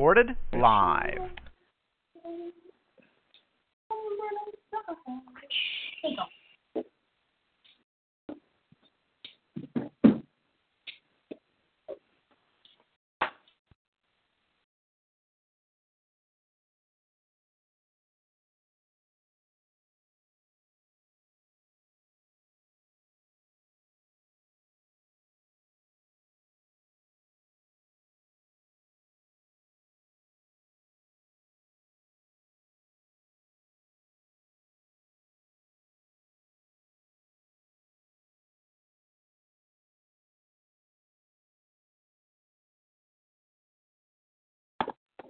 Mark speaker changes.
Speaker 1: Recorded live.